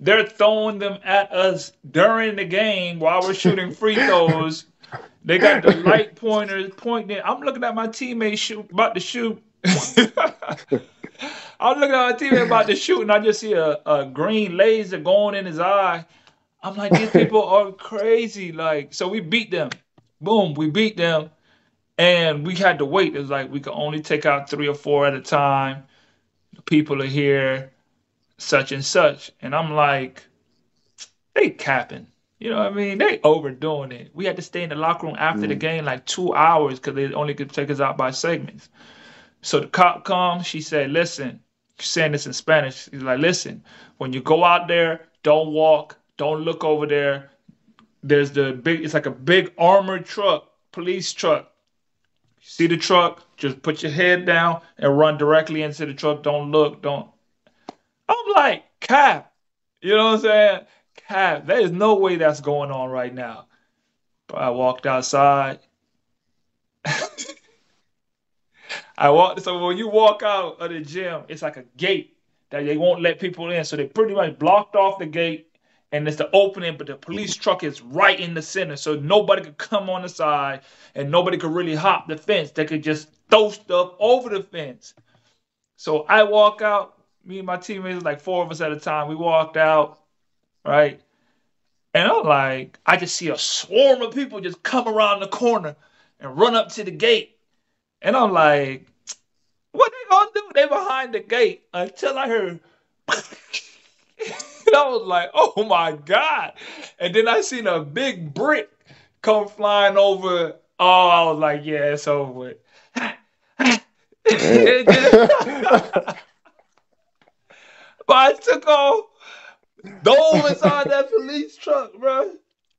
they're throwing them at us during the game while we're shooting free throws. They got the light pointers pointing. I'm looking at my teammate shoot about to shoot. I'm looking at my teammate about to shoot, and I just see a, a green laser going in his eye. I'm like, these people are crazy. Like, so we beat them. Boom, we beat them, and we had to wait. It's like we could only take out three or four at a time. The people are here, such and such, and I'm like, they capping. You know what I mean? They overdoing it. We had to stay in the locker room after the mm. game like two hours because they only could take us out by segments. So the cop comes. She said, "Listen," she's saying this in Spanish. She's like, "Listen, when you go out there, don't walk, don't look over there. There's the big. It's like a big armored truck, police truck. You see the truck? Just put your head down and run directly into the truck. Don't look. Don't." Like, "Cap," you know what I'm saying? Cap. There is no way that's going on right now. But I walked outside. I walked. So when you walk out of the gym, it's like a gate that they won't let people in. So they pretty much blocked off the gate, and it's the opening, but the police truck is right in the center, so nobody could come on the side, and nobody could really hop the fence. They could just throw stuff over the fence. So I walk out. Me and my teammates, like four of us at a time, we walked out, right? And I'm like, I just see a swarm of people just come around the corner and run up to the gate. And I'm like, what they gonna do? They behind the gate until I heard. and I was like, oh my God. And then I seen a big brick come flying over. Oh, I was like, yeah, it's over but I took off, dove inside that police truck, bro.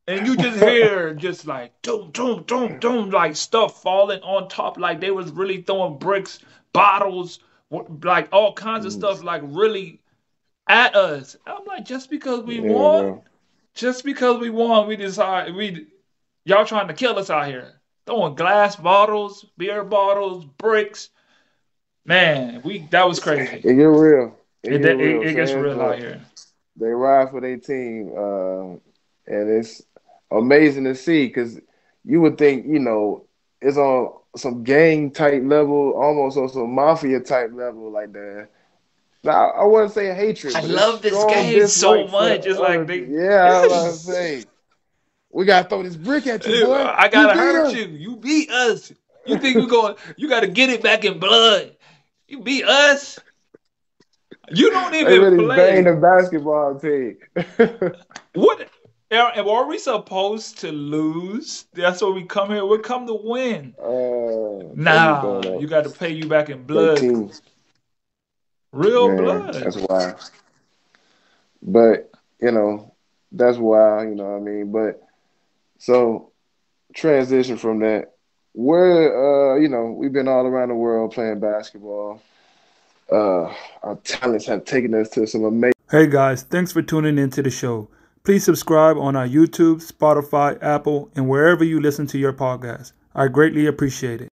And you just hear just like doom, doom, doom, doom, like stuff falling on top, like they was really throwing bricks, bottles, like all kinds of stuff, like really at us. I'm like, just because we Yeah, won, bro. just because we won, we decide we y'all trying to kill us out here. Throwing glass bottles, beer bottles, bricks. Man, we that was crazy. It get real. It, It, it, real. it gets real out here. They ride for their team, uh, and it's amazing to see because you would think, you know, it's on some gang type level, almost on some mafia type level, like that. Now, I wouldn't say hatred. I love this game so much. It's like they- yeah, I was about to say, we gotta throw this brick at you, boy. I gotta beat hurt us. you. You beat us. You think we're going? You gotta get it back in blood. You beat us. You don't even really play. the basketball team. What? Are, we supposed to lose? That's what we come here. We come to win. uh, Nah, you got to pay you back in blood, real Man, blood. That's why. But you know, that's why You know what I mean. But so transition from that. Where uh, you know, we've been all around the world playing basketball. Uh, our talents have taken us to some amazing. Hey guys, thanks for tuning into the show. Please subscribe on our YouTube, Spotify, Apple, and wherever you listen to your podcast. I greatly appreciate it.